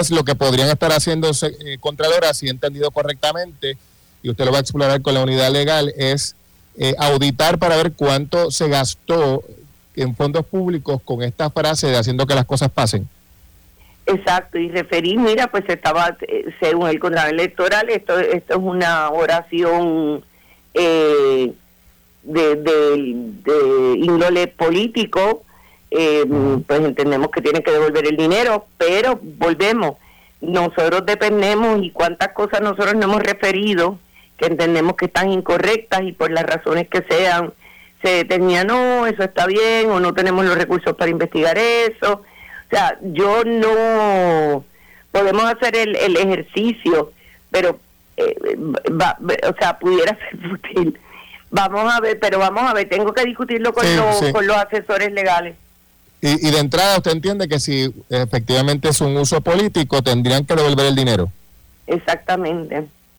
ustedes lo que podrían estar haciendo, eh, Contralora, si he entendido correctamente, y usted lo va a explorar con la unidad legal, es eh, auditar para ver cuánto se gastó en fondos públicos con esta frase de haciendo que las cosas pasen. Exacto, y referí, mira, pues estaba, eh, según el Contralor Electoral, esto, esto es una oración eh, de, de, índole político, eh, pues entendemos que tienen que devolver el dinero, pero volvemos, nosotros dependemos y cuántas cosas nosotros no hemos referido que entendemos que están incorrectas y por las razones que sean se determina no, eso está bien o no tenemos los recursos para investigar eso. O sea, yo no podemos hacer el, el ejercicio, pero eh, o sea, pudiera ser útil. Vamos a ver, pero vamos a ver, tengo que discutirlo con, los, con los asesores legales. Y, y de entrada usted entiende que si efectivamente es un uso político, tendrían que devolver el dinero. Exactamente.